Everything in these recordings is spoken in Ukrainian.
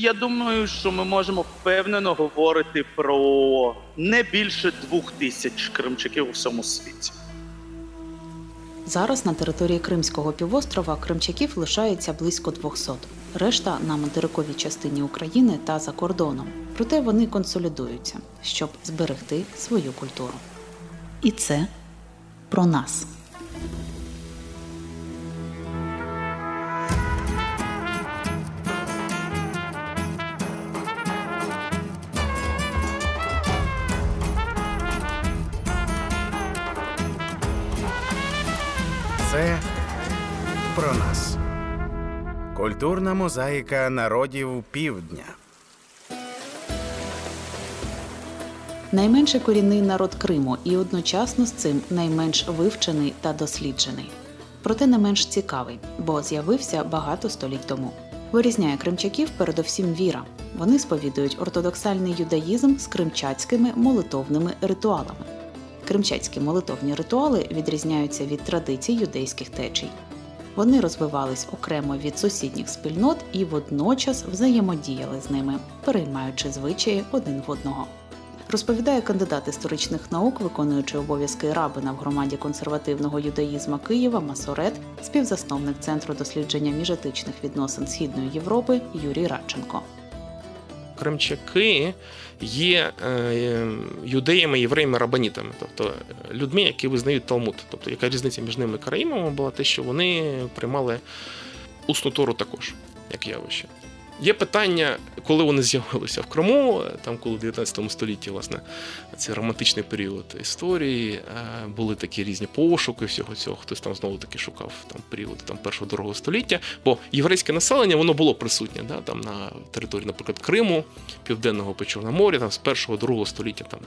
Я думаю, що ми можемо впевнено говорити про не більше двох тисяч кримчаків у всьому світі. Зараз на території Кримського півострова кримчаків лишається близько 200. Решта на материковій частині України та за кордоном. Проте вони консолідуються, щоб зберегти свою культуру. І це про нас. Культурна мозаїка народів півдня. Найменше корінний народ Криму і одночасно з цим найменш вивчений та досліджений. Проте не менш цікавий, бо з'явився багато століть тому. Вирізняє кримчаків передовсім віра. Вони сповідують ортодоксальний юдаїзм з кримчацькими молитовними ритуалами. Кримчацькі молитовні ритуали відрізняються від традицій юдейських течій. Вони розвивались окремо від сусідніх спільнот і водночас взаємодіяли з ними, переймаючи звичаї один в одного. Розповідає кандидат історичних наук, виконуючий обов'язки рабина в громаді консервативного юдаїзма Києва Масорет, співзасновник Центру дослідження міжетичних відносин Східної Європи Юрій Радченко. Кримчаки є е, юдеями, євреями, рабанітами, тобто людьми, які визнають Талмуд. Тобто, яка різниця між ними і караїмами була те, що вони приймали усну Тору також, як явище. Є питання, коли вони з'явилися в Криму, там коли в 19 столітті, власне, цей романтичний період історії, е, були такі різні пошуки всього цього. Хтось там знову таки шукав там період там першого другого століття. Бо єврейське населення воно було присутнє да, там на території, наприклад, Криму, Південного Печорного моря, там з першого другого століття там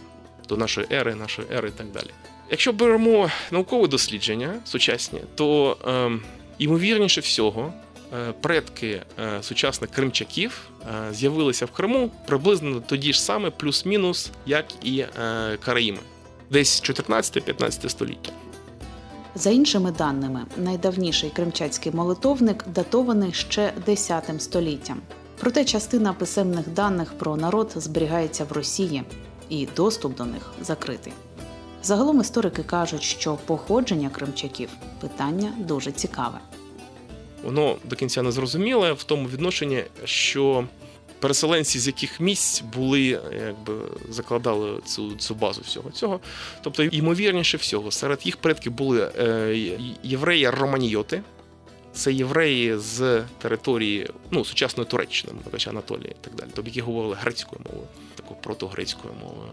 до нашої ери, нашої ери і так далі. Якщо беремо наукове дослідження сучасні, то е, ймовірніше всього. Е, предки е, сучасних кримчаків е, з'явилися в Криму приблизно тоді ж саме, плюс-мінус, як і Караїми, десь 14-15 століття. За іншими даними, найдавніший кримчацький молитовник датований ще 10 століттям. Проте частина писемних даних про народ зберігається в Росії, і доступ до них закритий. Загалом історики кажуть, що походження кримчаків питання дуже цікаве воно до кінця не зрозуміле в тому відношенні, що переселенці з яких місць були, якби закладали цю цю базу всього цього. Тобто, ймовірніше всього, серед їх предків були е, євреї романійоти. Це євреї з території ну, сучасної Туреччини, Мовича Анатолії і так далі, тобто які говорили грецькою мовою, такою протогрецькою мовою.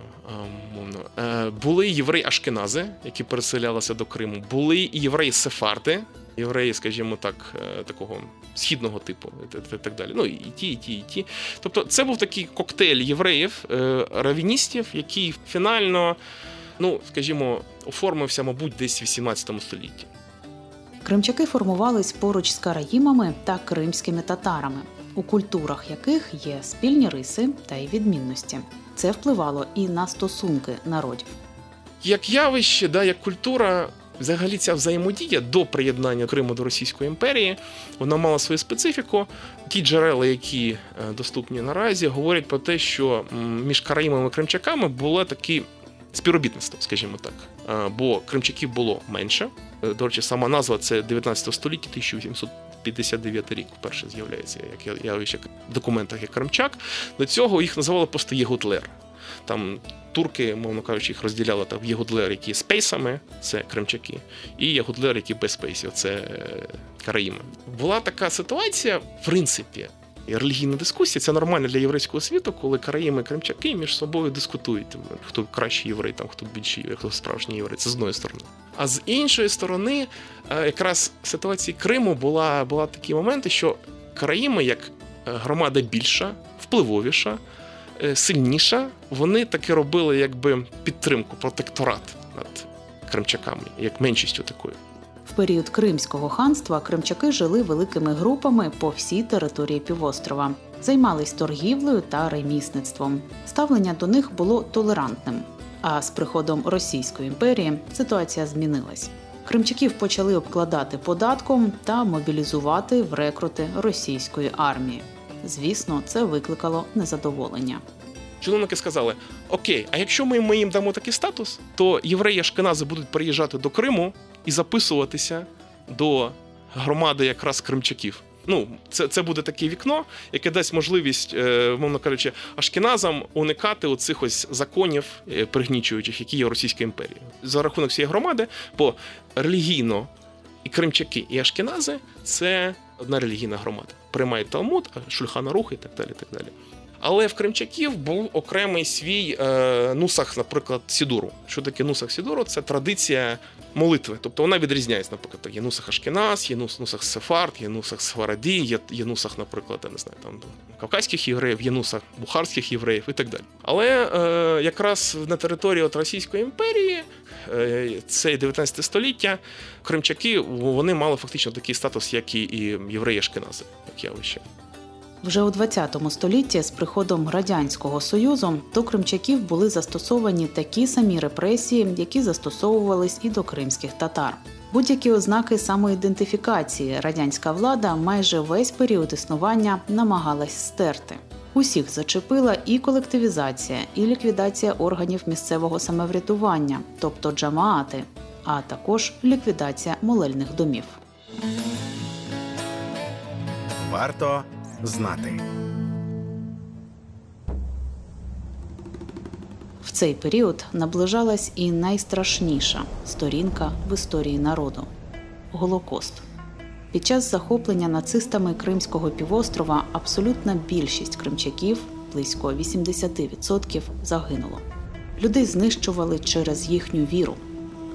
мовно. Е, були євреї Ашкенази, які переселялися до Криму, були і євреї Сефарди, євреї, скажімо так, е, такого східного типу, і так далі. Ну і ті, і ті, і ті. Тобто, це був такий коктейль євреїв, е, равіністів, який фінально, ну скажімо, оформився, мабуть, десь в 18 столітті. Кримчаки формувались поруч з караїмами та кримськими татарами, у культурах яких є спільні риси та й відмінності. Це впливало і на стосунки народів. Як явище, да, як культура, Взагалі, ця взаємодія до приєднання Криму до Російської імперії вона мала свою специфіку. Ті джерела, які е, доступні наразі, говорять про те, що між Караїмами і Кримчаками було таке співробітництво, скажімо так. Е, бо Кримчаків було менше. Е, до речі, сама назва це 19 століття, 1859 рік вперше з'являється, як явище в документах як Кримчак. До цього їх називали просто Єгутлер. Там турки, мовно кажучи, їх розділяли так в єгудлер, які з це кримчаки, і єгудлер, які без пейсів, це е, караїми. Була така ситуація, в принципі. І релігійна дискусія це нормально для єврейського світу, коли караїми і кримчаки між собою дискутують, хто кращий єврей, там хто більший єврей, хто справжній єврей. Це з одної сторони. А з іншої сторони, е, якраз в ситуації Криму була була такі моменти, що караїми як е, громада більша, впливовіша. Е, сильніша, вони таки робили якби підтримку, протекторат над кримчаками, як меншістю такою. В період Кримського ханства кримчаки жили великими групами по всій території півострова, займались торгівлею та ремісництвом. Ставлення до них було толерантним. А з приходом Російської імперії ситуація змінилась. Кримчаків почали обкладати податком та мобілізувати в рекрути російської армії. Звісно, це викликало незадоволення. Чиновники сказали: Окей, а якщо ми, ми їм дамо такий статус, то євреї ашкенази будуть приїжджати до Криму і записуватися до громади якраз кримчаків. Ну, це, це буде таке вікно, яке дасть можливість, е, мовно кажучи, ашкеназам уникати оцих ось законів е, пригнічуючих, які є в Російській імперії. За рахунок цієї громади, бо релігійно і кримчаки, і ашкенази це одна релігійна громада. Приймають Талмуд, Шульхана Рух і так далі. так далі. Але в кримчаків був окремий свій е, нусах, наприклад, Сідуру. Що таке нусах Сідуру? Це традиція молитви. Тобто вона відрізняється, наприклад, є нусах Ашкеназ, є нус, нусах Сефард, є нусах Сфараді, є, є нусах, наприклад, я не знаю, там кавказьких євреїв, є нусах бухарських євреїв і так далі. Але е, якраз на території от Російської імперії, це 19 століття, кримчаки вони мали фактично такий статус, як і, євреї Ашкенази, як явище. Вже у 20 столітті з приходом радянського союзу до кримчаків були застосовані такі самі репресії, які застосовувались і до кримських татар. Будь-які ознаки самоідентифікації радянська влада майже весь період існування намагалась стерти. Усіх зачепила і колективізація, і ліквідація органів місцевого самоврядування, тобто джамаати, а також ліквідація молельних домів. Варто знати. В цей період наближалась і найстрашніша сторінка в історії народу Голокост. Під час захоплення нацистами Кримського півострова абсолютна більшість кримчаків, близько 80%, загинуло. Людей знищували через їхню віру.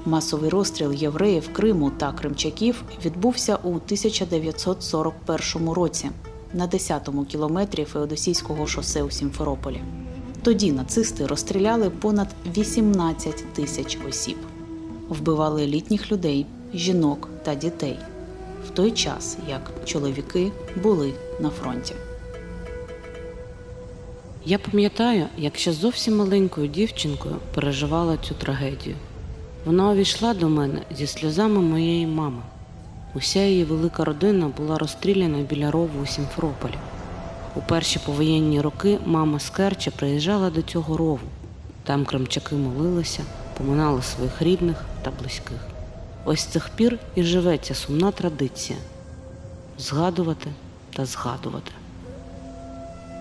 Масовий розстріл євреїв Криму та кримчаків відбувся у 1941 році на 10-му кілометрі Феодосійського шосе у Сімферополі. Тоді нацисти розстріляли понад 18 тисяч осіб, вбивали літніх людей, жінок та дітей, в той час як чоловіки були на фронті. Я пам'ятаю, як ще зовсім маленькою дівчинкою переживала цю трагедію. Вона увійшла до мене зі сльозами моєї мами. Уся її велика родина була розстріляна біля рову у Сімферополі. У перші повоєнні роки мама з Керчі приїжджала до цього рову. Там кримчаки молилися, поминали своїх рідних та близьких. Ось з цих пір і живе ця сумна традиція згадувати та згадувати.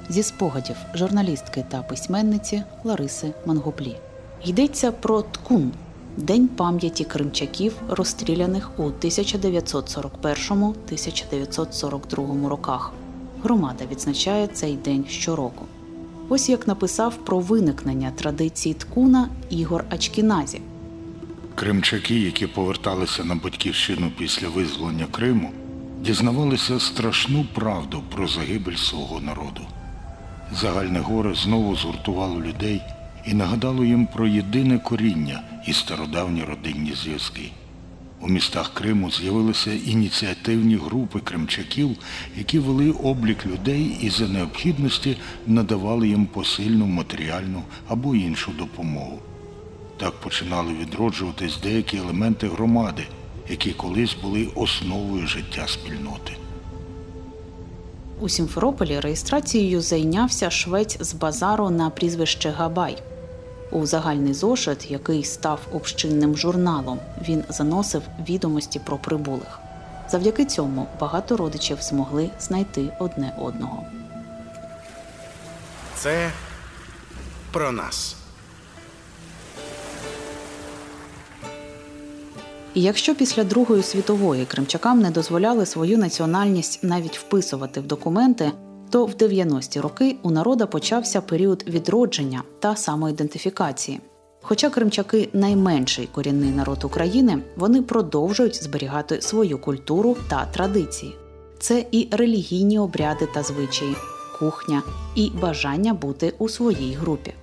Зі спогадів журналістки та письменниці Лариси Мангоплі йдеться про ткун День пам'яті кримчаків, розстріляних у 1941-1942 роках. Громада відзначає цей день щороку. Ось як написав про виникнення традиції ткуна Ігор Ачкіназі. Кримчаки, які поверталися на батьківщину після визволення Криму, дізнавалися страшну правду про загибель свого народу. Загальне горе знову згуртувало людей і нагадало їм про єдине коріння і стародавні родинні зв'язки. У містах Криму з'явилися ініціативні групи кримчаків, які вели облік людей і за необхідності надавали їм посильну матеріальну або іншу допомогу. Так починали відроджуватись деякі елементи громади, які колись були основою життя спільноти. У Сімферополі реєстрацією зайнявся швець з базару на прізвище Габай. У загальний зошит, який став общинним журналом, він заносив відомості про прибулих. Завдяки цьому багато родичів змогли знайти одне одного. Це про нас. І якщо після Другої світової кримчакам не дозволяли свою національність навіть вписувати в документи, то в 90-ті роки у народа почався період відродження та самоідентифікації. Хоча кримчаки найменший корінний народ України, вони продовжують зберігати свою культуру та традиції. Це і релігійні обряди та звичаї, кухня, і бажання бути у своїй групі.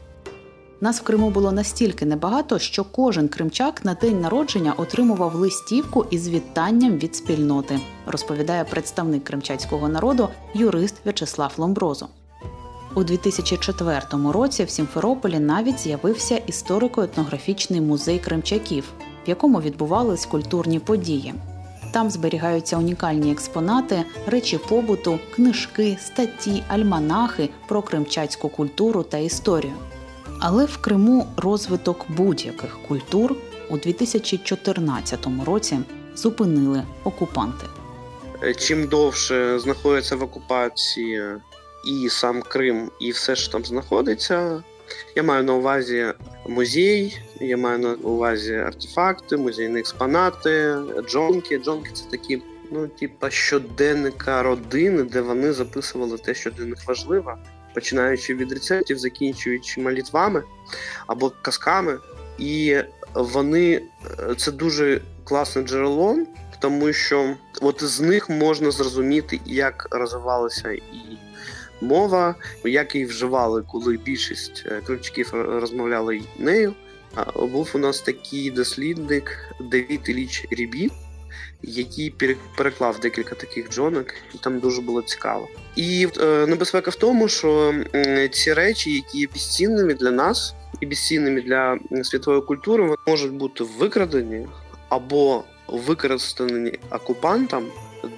Нас в Криму було настільки небагато, що кожен кримчак на день народження отримував листівку із вітанням від спільноти, розповідає представник кримчацького народу юрист В'ячеслав Ломброзо. У 2004 році в Сімферополі навіть з'явився історико-етнографічний музей кримчаків, в якому відбувались культурні події. Там зберігаються унікальні експонати, речі побуту, книжки, статті, альманахи про кримчацьку культуру та історію. Але в Криму розвиток будь-яких культур у 2014 році зупинили окупанти. Е, Чим довше знаходиться в окупації і сам Крим, і все, що там знаходиться. Я маю на увазі музей, я маю на увазі артефакти, музейні експонати, джонки. Джонки це такі, ну, типа щоденника родини, де вони записували те, що для них важливо, починаючи від рецептів, закінчуючи молитвами або казками. І вони е, це дуже класне джерело, тому що от з них можна зрозуміти, як розвивалася і мова, як її вживали, коли більшість е, кримчаків розмовляли нею. Був у нас такий дослідник Давід Іліч Рібі, який пере- переклав декілька таких джонок, і там дуже було цікаво. І е, небезпека в тому, що м, ці речі, які є безцінними для нас і безцінними для світової культури, вони можуть бути викрадені або використані окупантом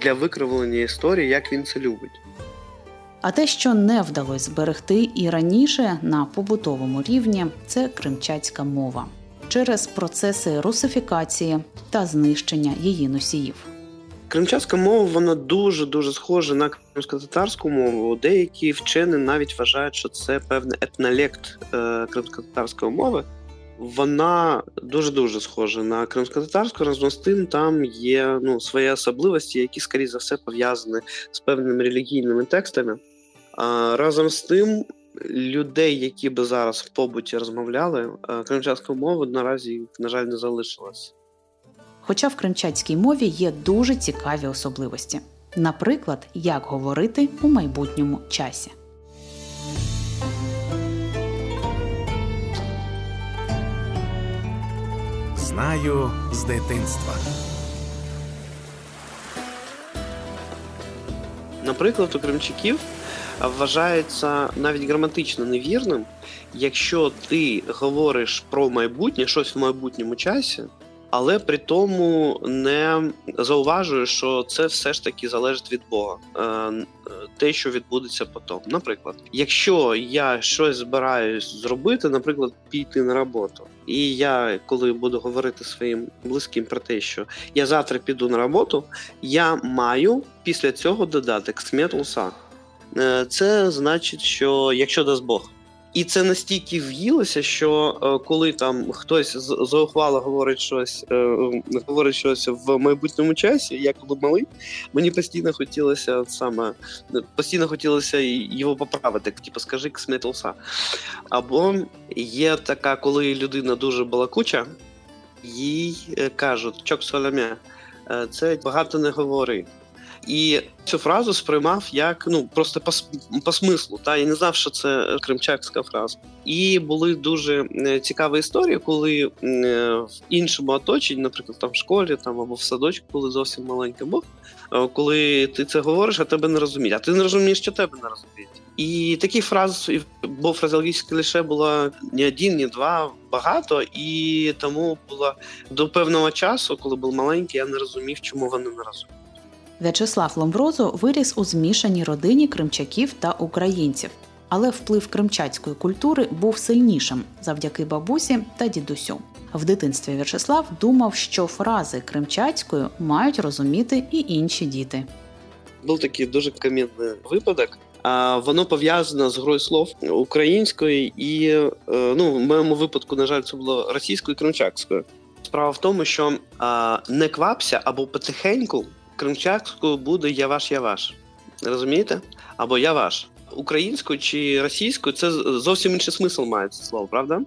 для викривлення історії, як він це любить. А те, що не вдалося зберегти і раніше на побутовому рівні, це кримчацька мова через процеси русифікації та знищення її носіїв. Кримчатська мова вона дуже дуже схожа на кримсько-татарську мову. Деякі вчені навіть вважають, що це певний етнолект е, кримсько-татарської мови. Вона дуже дуже схожа на кримсько-татарську. Разом з тим, там є ну свої особливості, які скоріше за все пов'язані з певними релігійними текстами. А разом з тим, людей, які би зараз в побуті розмовляли, е, кримчатською наразі на жаль не залишилось. Хоча в кримчацькій мові є дуже цікаві особливості. Наприклад, як говорити у майбутньому часі. Знаю з дитинства. Наприклад, у кримчаків вважається навіть граматично невірним, якщо ти говориш про майбутнє, щось в майбутньому часі, але при тому не зауважуєш, що це все ж таки залежить від Бога, Е, те, що відбудеться потім. Наприклад, якщо я щось збираюсь зробити, наприклад, піти на роботу, і я, коли буду говорити своїм близьким про те, що я завтра піду на роботу, я маю після цього додати ксметлуса. Е, Це значить, що якщо дасть Бог. І це настільки в'їлося, що е, коли там хтось з- говорить щось, е, говорить щось в майбутньому часі, я коли малий, мені постійно хотілося саме постійно хотілося його поправити, типу, скажи ксметлуса. Або є така, коли людина дуже балакуча, їй е, кажуть чок соломя, е, це багато не говори. І цю фразу сприймав як ну просто по, по смислу. Та я не знав, що це кримчакська фраза. І були дуже е, цікаві історії, коли е, в іншому оточенні, наприклад, там в школі там або в садочку, коли зовсім маленький був, е, коли ти це говориш, а тебе не розуміють. А ти не розумієш, що тебе не розуміють. І таких фраз, і- бо фразеологічне лише було не один, не два, багато, і тому було до певного часу, коли був маленький, я не розумів, чому вони не розуміють. В'ячеслав Ломброзо виріс у змішаній родині кримчаків та українців, але вплив кримчацької культури був сильнішим завдяки бабусі та дідусю. В дитинстві В'ячеслав думав, що фрази кримчацькою мають розуміти і інші діти. був такий дуже камінний випадок. А воно пов'язано з грою слов українською і е, ну, в моєму випадку, на жаль, це було російською і кримчакською. Справа в тому, що не квапся або потихеньку кримчакською буде я ваш, я ваш. Розумієте? Або я ваш. Українською чи російською це зовсім інший смисл має це слово, правда?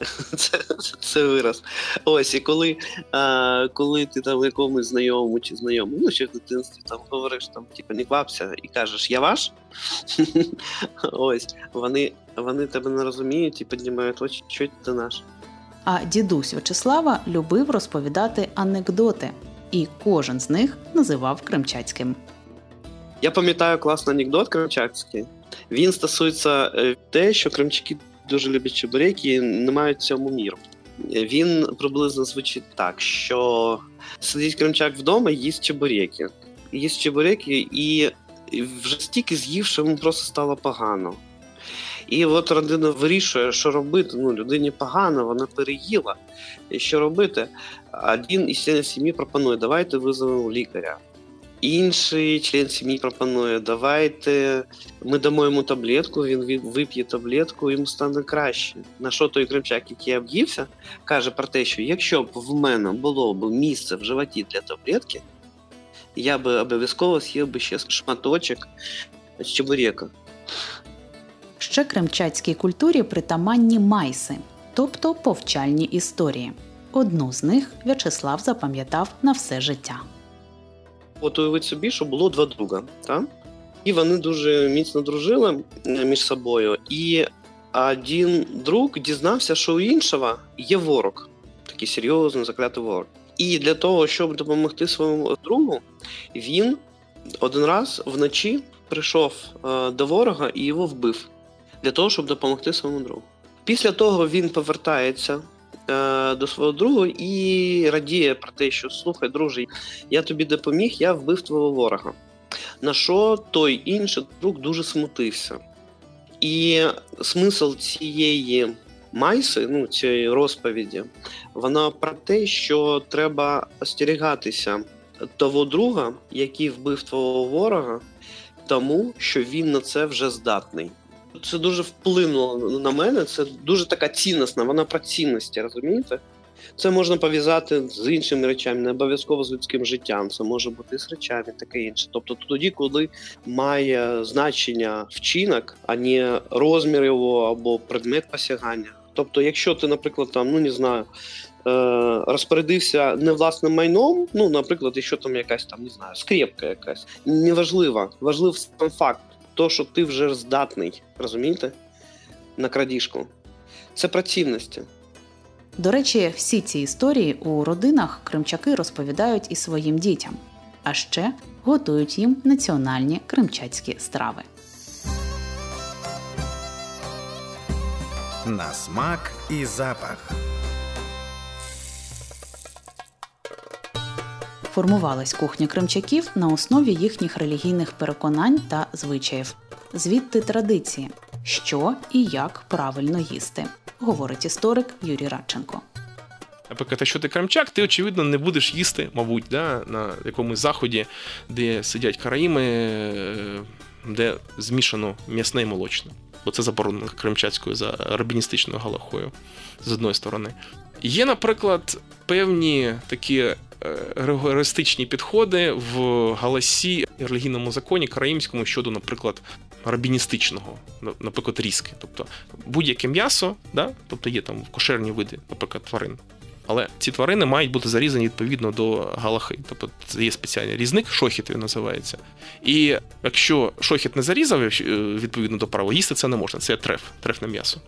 Це, це вираз. Ось, і коли, а, коли ти там якомусь знайомому чи знайомому, ну ще в дитинстві там говориш, там, типу, не квапся і кажеш, я ваш. Ось, вони, вони тебе не розуміють і піднімають очі, що ти наш. А дідусь В'ячеслава любив розповідати анекдоти, і кожен з них називав кримчацьким. Я пам'ятаю класний анекдот кримчакський. Він стосується е, те, що кримчаки дуже люблять чебуреки і не мають цьому міру. Він приблизно звучить так, що сидить кримчак вдома, їсть чебуреки. Їсть чебуреки і вже стільки з'їв, що йому просто стало погано. І от родина вирішує, що робити. Ну, людині погано, вона переїла. І що робити? Один із членів сім'ї пропонує, давайте визовемо лікаря. Інший член сім'ї пропонує, давайте ми дамо йому таблетку, він вип'є таблетку, йому стане краще. На що той кримчак, який об'ївся, каже про те, що якщо б в мене було б місце в животі для таблетки, я би обов'язково з'їв би ще шматочок чебурека. Ще кримчацькій культурі притаманні майси, тобто повчальні історії. Одну з них В'ячеслав запам'ятав на все життя. От уявіть собі, що було два друга, так? І вони дуже міцно дружили е, між собою. І один друг дізнався, що у іншого є ворог, такий серйозний, заклятий ворог. І для того, щоб допомогти своєму другу, він один раз вночі прийшов е, до ворога і його вбив для того, щоб допомогти своєму другу. Після того він повертається е, до свого друга і радіє про те, що слухай, друже, я тобі допоміг, я вбив твого ворога. На що той інший друг дуже смутився. І смисл цієї майси, ну, цієї розповіді, вона про те, що треба остерігатися того друга, який вбив твого ворога, тому що він на це вже здатний. Це дуже вплинуло на мене. Це дуже така цінностна, вона про цінності, розумієте? Це можна пов'язати з іншими речами, не обов'язково з людським життям. Це може бути з речами, таке інше. Тобто тоді, коли має значення вчинок, а не розмір його або предмет посягання. Тобто, якщо ти, наприклад, там, ну не знаю, е, розпорядився не власним майном, ну, наприклад, якщо там якась там, не знаю, скрепка якась, неважливо, важливий сам факт, то, що ти вже здатний, розумієте, на крадіжку. Це про цінності. До речі, всі ці історії у родинах кримчаки розповідають і своїм дітям, а ще готують їм національні кримчацькі страви. На смак і запах. Формувалась кухня кримчаків на основі їхніх релігійних переконань та звичаїв. Звідти традиції, що і як правильно їсти, говорить історик Юрій Радченко. Наприклад, якщо ти кримчак, ти очевидно не будеш їсти, мабуть, да, на якомусь заході, де сидять караїми, е, де змішано м'ясне і молочне. Бо це заборонено кримчацькою за рабіністичною галахою з одної сторони. Є, наприклад, певні такі е, ригористичні підходи в галасі релігійному законі караїмському щодо, наприклад, рабіністичного, наприклад, різки. Тобто будь-яке м'ясо, да? тобто є там кошерні види, наприклад, тварин. Але ці тварини мають бути зарізані відповідно до галахи. Тобто це є спеціальний різник, шохіт він називається. І якщо шохіт не зарізав е, відповідно до права, їсти це не можна. Це треф, трефне м'ясо.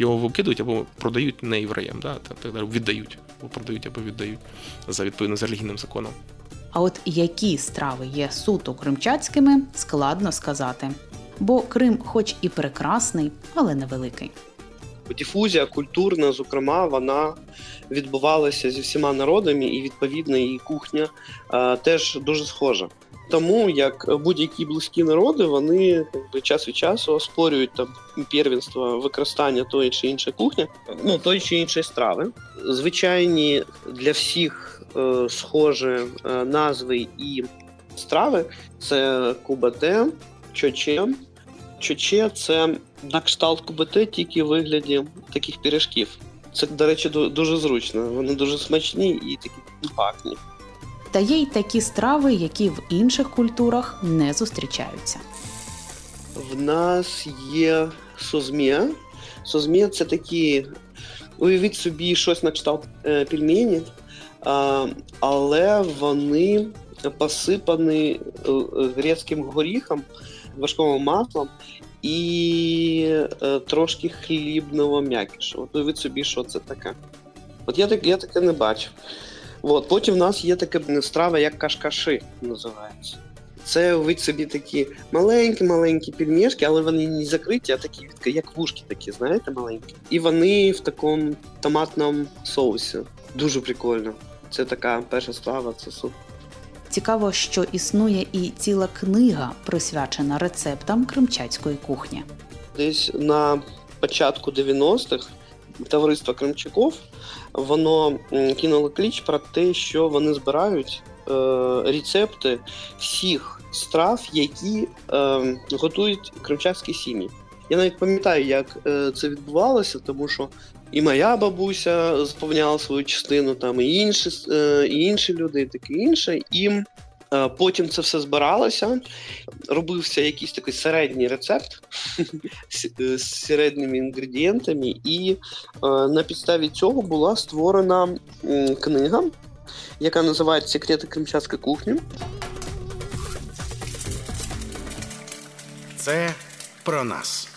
Його викидують або продають не євреям, да? та- так далі, віддають, або продають, або віддають за відповідно з релігійним законом. А от які страви є суто кримчацькими, складно сказати. Бо Крим, хоч і прекрасний, але невеликий. Дифузія культурна, зокрема, вона відбувалася зі всіма народами, і відповідно і кухня е, теж дуже схожа. Тому як будь-які близькі народи, вони якби, час від часу оспорюють там первенство використання тої чи іншої кухні, ну тої чи іншої страви. Звичайні для всіх е, схожі е, назви і страви це кубате, чоче. Чоче це на кшталт кубите тільки в вигляді таких пиріжків. Це, до речі, дуже зручно. Вони дуже смачні і такі компактні. Та є й такі страви, які в інших культурах не зустрічаються. В нас є созмія. Созмія це такі, уявіть собі, щось на кшталт е, пельмені, а, але вони посипані е, грецьким горіхом, важковим маслом і е, трошки хлібного м'якішу. От уявіть собі, що це таке. От я, так, я таке не бачив. От, потім в нас є така страва, як кашкаши називається. Це уявіть собі такі маленькі-маленькі пельмешки, але вони не закриті, а такі як вушки такі, знаєте, маленькі. І вони в такому томатному соусі. Дуже прикольно. Це така перша страва, це супер. Цікаво, що існує і ціла книга, присвячена рецептам кримчацької кухні. Десь на початку 90-х товариство Кримчаков воно кинуло кліч про те, що вони збирають е, рецепти всіх страв, які е, готують кримчацькі сім'ї. Я навіть пам'ятаю, як е, це відбувалося, тому що і моя бабуся сповняла свою частину, там і інші, е, і інші люди, і таке інше. І потім це все збиралося, робився якийсь такий середній рецепт з- е, середніми інгредієнтами, і е, на підставі цього була створена книга, яка називається Секрети кримчацької кухні. Це про нас.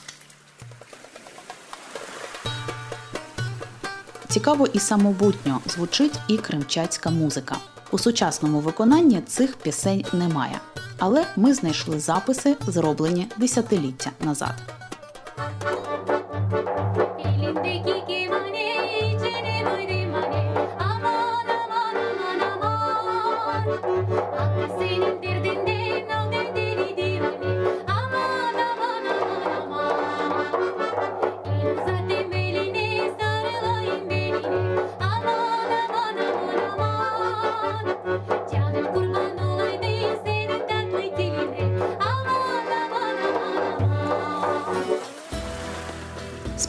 Цікаво і самобутньо звучить і кримчацька музика. У сучасному виконанні цих пісень немає, але ми знайшли записи, зроблені десятиліття назад.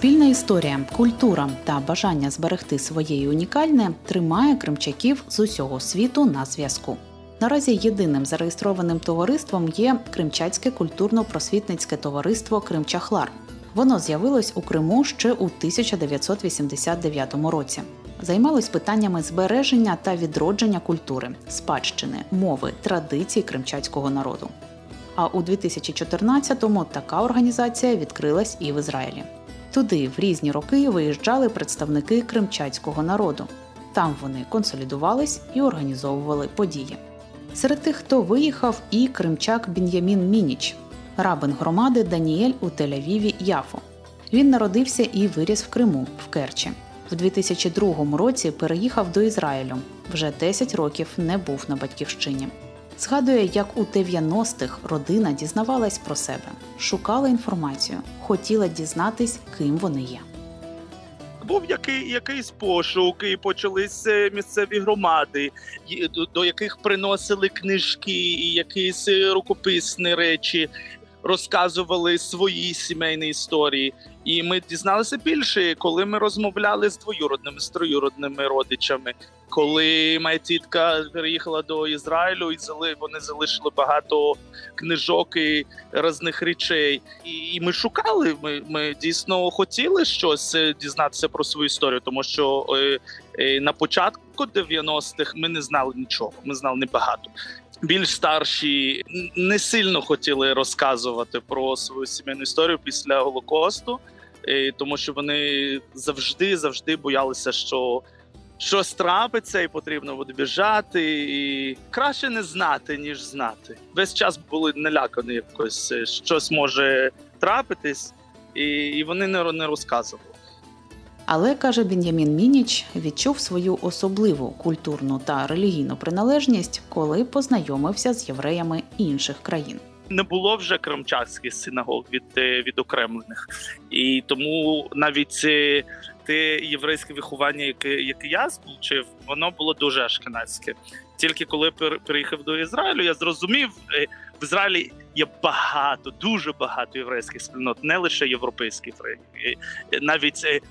Спільна історія, культура та бажання зберегти своє унікальне тримає кримчаків з усього світу на зв'язку. Наразі єдиним зареєстрованим товариством є Кримчацьке культурно-просвітницьке товариство Кримчахлар. Воно з'явилось у Криму ще у 1989 році. Займалось питаннями збереження та відродження культури, спадщини, мови, традицій кримчацького народу. А у 2014-му така організація відкрилась і в Ізраїлі. Туди в різні роки виїжджали представники кримчацького народу. Там вони консолідувались і організовували події. Серед тих, хто виїхав, і кримчак Бін'ямін Мініч, рабин громади Даніель у Тель-Авіві Яфо. Він народився і виріс в Криму, в Керчі. В 2002 році переїхав до Ізраїлю. Вже 10 років не був на батьківщині. Згадує, як у 90-х родина дізнавалась про себе, шукала інформацію, хотіла дізнатись, ким вони є. Був який, якийсь пошук, і почались е, місцеві громади, до, яких приносили книжки, і якісь рукописні речі, розказували свої сімейні історії. І ми дізналися більше, коли ми розмовляли з двоюродними, з троюродними родичами. Коли моя тітка переїхала до Ізраїлю, і вони залишили багато книжок і різних речей. І, ми шукали. Ми, ми дійсно хотіли щось е, дізнатися про свою історію, тому що е, е, на початку 90-х ми не знали нічого. Ми знали небагато. Більш старші не сильно хотіли розказувати про свою сімейну історію після Голокосту, тому що вони завжди завжди боялися, що щось трапиться, і потрібно буде біжати. І краще не знати, ніж знати. Весь час були налякані якось, е, щось може трапитись, і, вони не розказували. Але каже Бін'ямін Мініч, відчув свою особливу культурну та релігійну приналежність, коли познайомився з євреями інших країн. Не було вже кримчацьких синагог від, е, відокремлених. І тому навіть е, те єврейське виховання, яке, яке я сполучив, воно було дуже ашкенадське. Тільки коли пер- переїхав до Ізраїлю, я зрозумів, е, в Ізраїлі є багато, дуже багато єврейських спільнот, не лише європейські євреї. Навіть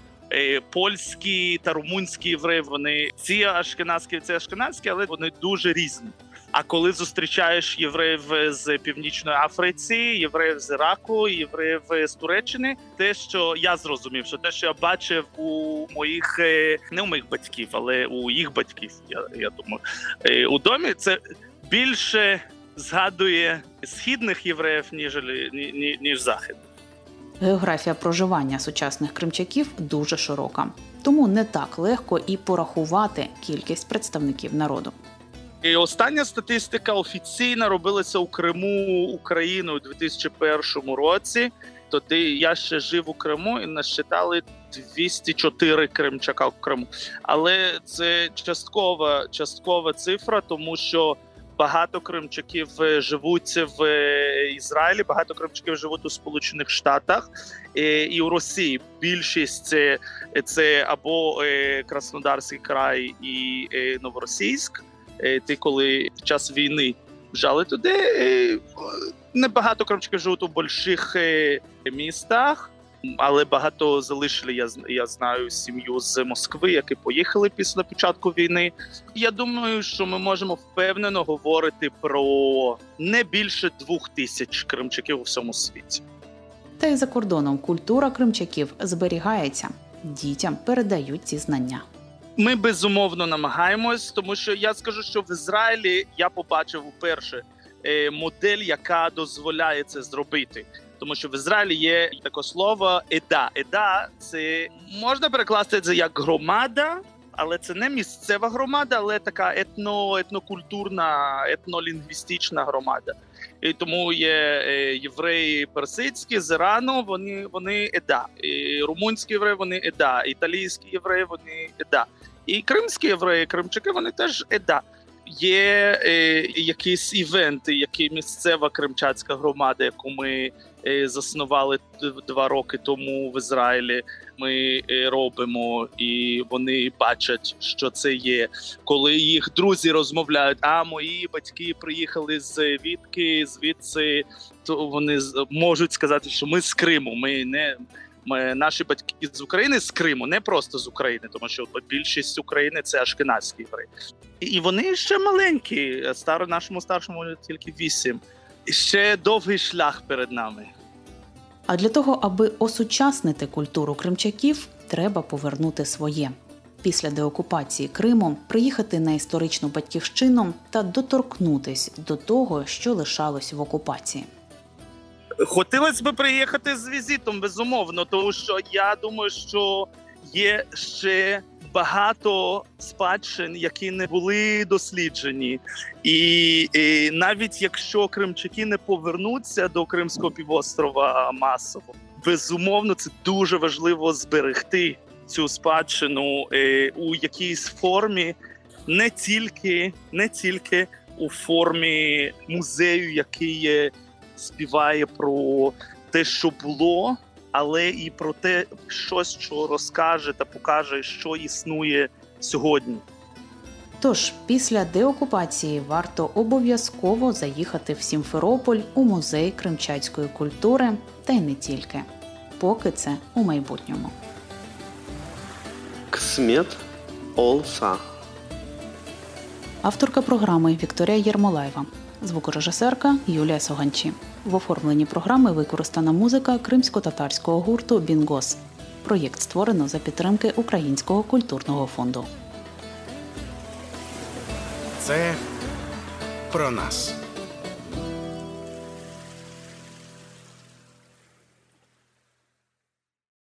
польські та румунські євреї, вони ці ашкенадські, це ашкенадські, але вони дуже різні. А коли зустрічаєш євреїв з північної Африці, євреїв з Іраку, євреїв з Туреччини, те, що я зрозумів, що те, що я бачив у моїх е, не у моїх батьків, але у їх батьків, я, я думаю, е, у домі це більше згадує східних євреїв, ніж, ніж, ніж західних. Географія проживання сучасних кримчаків дуже широка, тому не так легко і порахувати кількість представників народу. І остання статистика офіційна робилася у Криму Україною у 2001 році. Тоді я ще жив у Криму і насчитали 204 кримчака в Криму. Але це часткова, часткова цифра, тому що багато кримчаків е, живуть в е, Ізраїлі, багато кримчаків живуть у Сполучених Штатах е, і у Росії. Більшість це, це або Краснодарський край і Новоросійськ. Е, Ти коли під час війни вжали туди. е, Небагато кримчаків живуть у больших е, містах. Але багато залишили. Я я знаю сім'ю з Москви, які поїхали після початку війни. Я думаю, що ми можемо впевнено говорити про не більше двох тисяч кримчаків у всьому світі. Та й за кордоном культура кримчаків зберігається. Дітям передають ці знання. Ми безумовно намагаємось, тому що я скажу, що в Ізраїлі я побачив уперше е, модель, яка дозволяє це зробити. Тому що в Ізраїлі є таке слово еда. Еда це можна перекласти це як громада, але це не місцева громада, але така етно, етнокультурна, етнолінгвістична громада. І тому є е, євреї персидські з Ірану, вони, вони еда. І румунські євреї, вони еда, італійські євреї, вони еда. І кримські євреї, кримчаки, вони теж еда. Є е, якісь івенти, які місцева кримчацька громада, яку ми е, заснували два роки тому в Ізраїлі. Ми е, робимо, і вони бачать, що це є. Коли їх друзі розмовляють, а мої батьки приїхали з Вітки, звідси, то вони можуть сказати, що ми з Криму. Ми не ми, наші батьки з України з Криму, не просто з України, тому що більшість України це ашкеназькі євреї. І- вони ще маленькі. Стар, нашому старшому тільки вісім. Ще довгий шлях перед нами. А для того, аби осучаснити культуру кримчаків, треба повернути своє. Після деокупації Криму приїхати на історичну батьківщину та доторкнутись до того, що лишалось в окупації. Хотілося б приїхати з візитом, безумовно, тому що я думаю, що є ще багато спадщин, які не були досліджені, і, і навіть якщо кримчаки не повернуться до Кримського півострова масово, безумовно, це дуже важливо зберегти цю спадщину е, у якійсь формі, не тільки, не тільки у формі музею, який е, співає про те, що було, але і про те, щось, що розкаже та покаже, що існує сьогодні. Тож після деокупації варто обов'язково заїхати в Сімферополь у музей кримчацької культури, та й не тільки, поки це у майбутньому. Ксмет Олса. Авторка програми Вікторія Єрмолаєва, звукорежисерка Юлія Соганчі. В оформленні програми використана музика кримсько-татарського гурту Бінгос. Проєкт створено за підтримки Українського культурного фонду. Це про нас.